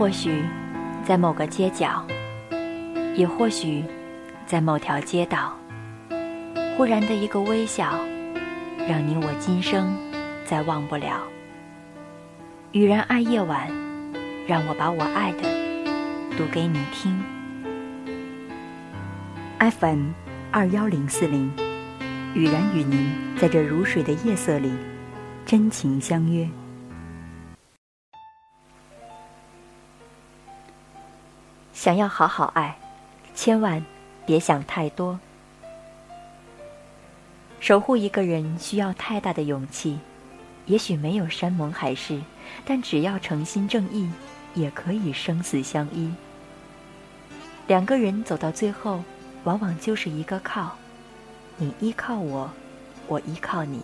或许，在某个街角，也或许，在某条街道，忽然的一个微笑，让你我今生再忘不了。雨然爱夜晚，让我把我爱的读给你听。FM 二幺零四零，雨然与您在这如水的夜色里真情相约。想要好好爱，千万别想太多。守护一个人需要太大的勇气，也许没有山盟海誓，但只要诚心正义，也可以生死相依。两个人走到最后，往往就是一个靠，你依靠我，我依靠你，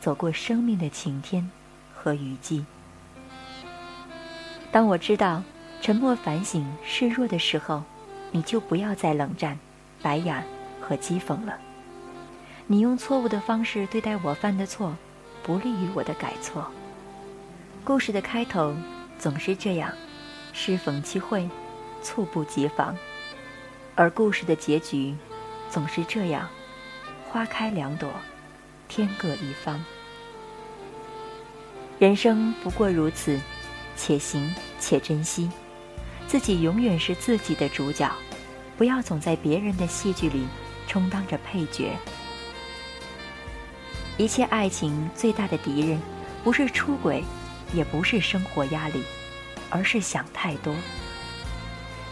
走过生命的晴天和雨季。当我知道。沉默反省示弱的时候，你就不要再冷战、白眼和讥讽了。你用错误的方式对待我犯的错，不利于我的改错。故事的开头总是这样，适逢其会，猝不及防；而故事的结局总是这样，花开两朵，天各一方。人生不过如此，且行且珍惜。自己永远是自己的主角，不要总在别人的戏剧里充当着配角。一切爱情最大的敌人，不是出轨，也不是生活压力，而是想太多。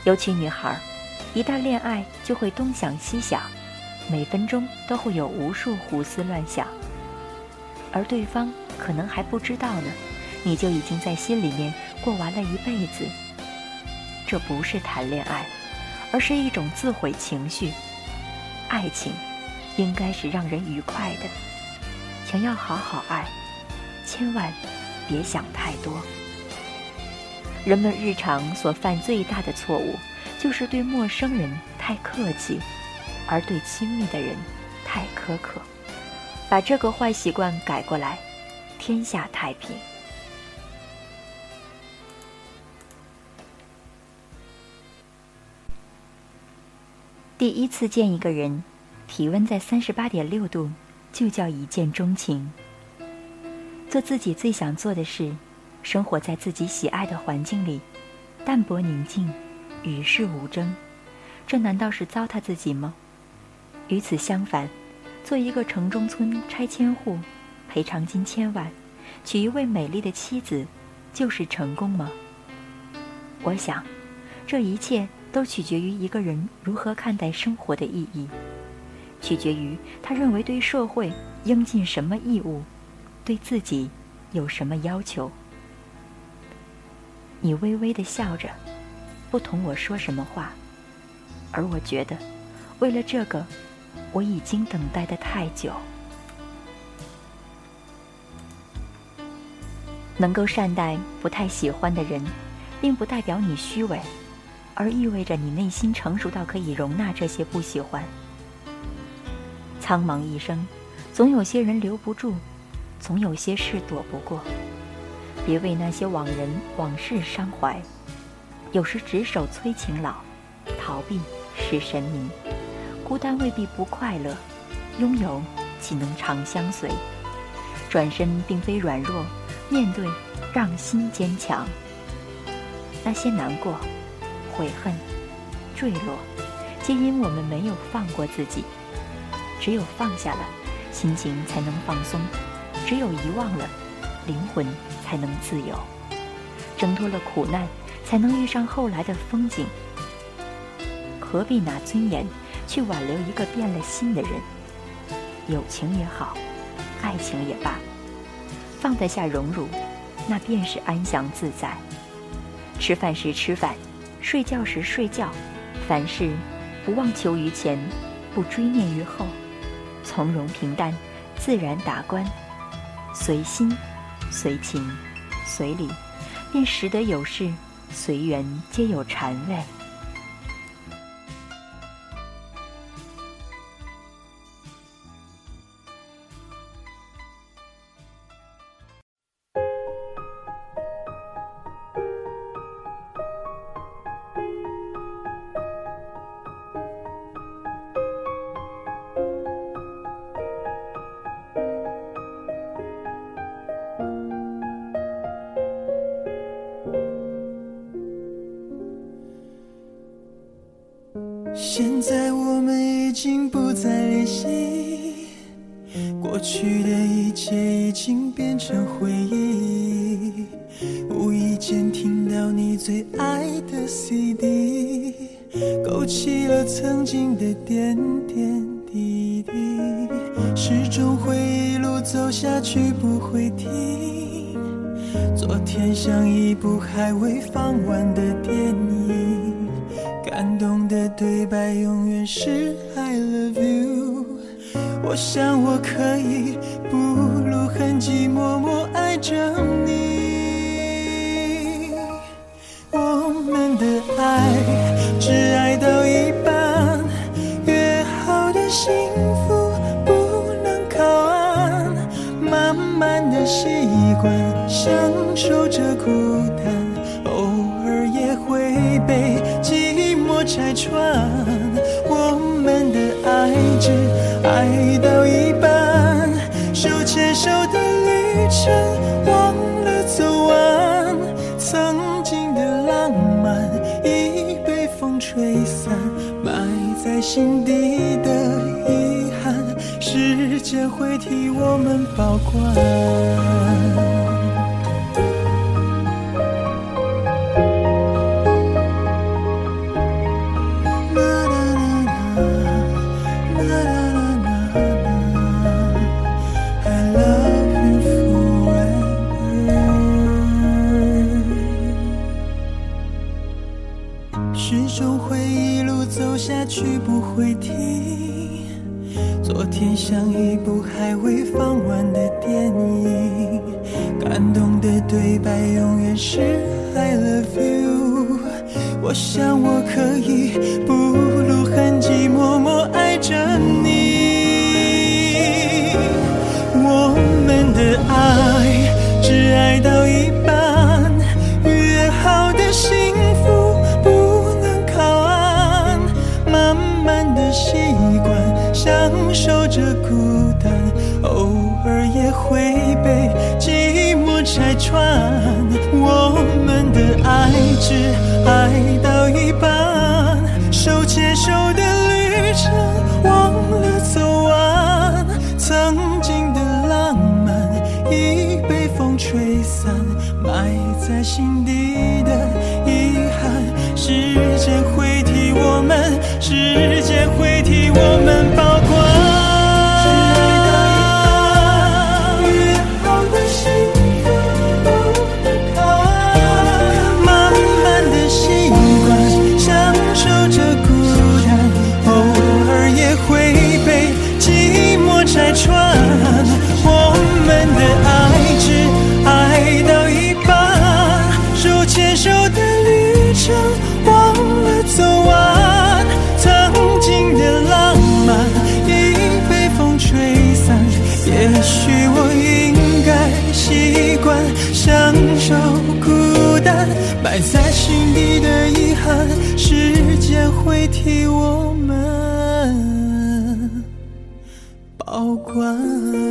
尤其女孩，一旦恋爱就会东想西想，每分钟都会有无数胡思乱想，而对方可能还不知道呢，你就已经在心里面过完了一辈子。这不是谈恋爱，而是一种自毁情绪。爱情应该是让人愉快的。想要好好爱，千万别想太多。人们日常所犯最大的错误，就是对陌生人太客气，而对亲密的人太苛刻。把这个坏习惯改过来，天下太平。第一次见一个人，体温在三十八点六度，就叫一见钟情。做自己最想做的事，生活在自己喜爱的环境里，淡泊宁静，与世无争，这难道是糟蹋自己吗？与此相反，做一个城中村拆迁户，赔偿金千万，娶一位美丽的妻子，就是成功吗？我想，这一切。都取决于一个人如何看待生活的意义，取决于他认为对社会应尽什么义务，对自己有什么要求。你微微的笑着，不同我说什么话，而我觉得，为了这个，我已经等待的太久。能够善待不太喜欢的人，并不代表你虚伪。而意味着你内心成熟到可以容纳这些不喜欢。苍茫一生，总有些人留不住，总有些事躲不过。别为那些往人往事伤怀。有时执手催情老，逃避是神明。孤单未必不快乐，拥有岂能长相随？转身并非软弱，面对让心坚强。那些难过。悔恨、坠落，皆因我们没有放过自己。只有放下了，心情才能放松；只有遗忘了，灵魂才能自由。挣脱了苦难，才能遇上后来的风景。何必拿尊严去挽留一个变了心的人？友情也好，爱情也罢，放得下荣辱，那便是安详自在。吃饭时吃饭。睡觉时睡觉，凡事不妄求于前，不追念于后，从容平淡，自然达观，随心，随情，随理，便识得有事，随缘皆有禅味。现在我们已经不再联系，过去的一切已经变成回忆。无意间听到你最爱的 CD，勾起了曾经的点点滴滴，始终会一路走下去不会停。昨天像一部还未放完的电影，感动的对白永远是 I love you。我想我可以不露痕迹，默默爱着你。我们的爱心底的遗憾，时间会替我们保管。一部还未放完的电影，感动的对白永远是 I love you。我想我可以不露痕迹，默默爱着你。寞拆穿，我们的爱只爱到一半，手牵手的旅程忘了走完，曾经的浪漫已被风吹散，埋在心底的遗憾，时间会替我们，时间会替我们保船我们的爱只爱到一半手牵手的旅程忘了走完。曾经的浪漫已被风吹散也许我应该习惯享受孤单埋在心底的遗憾时间会替我关。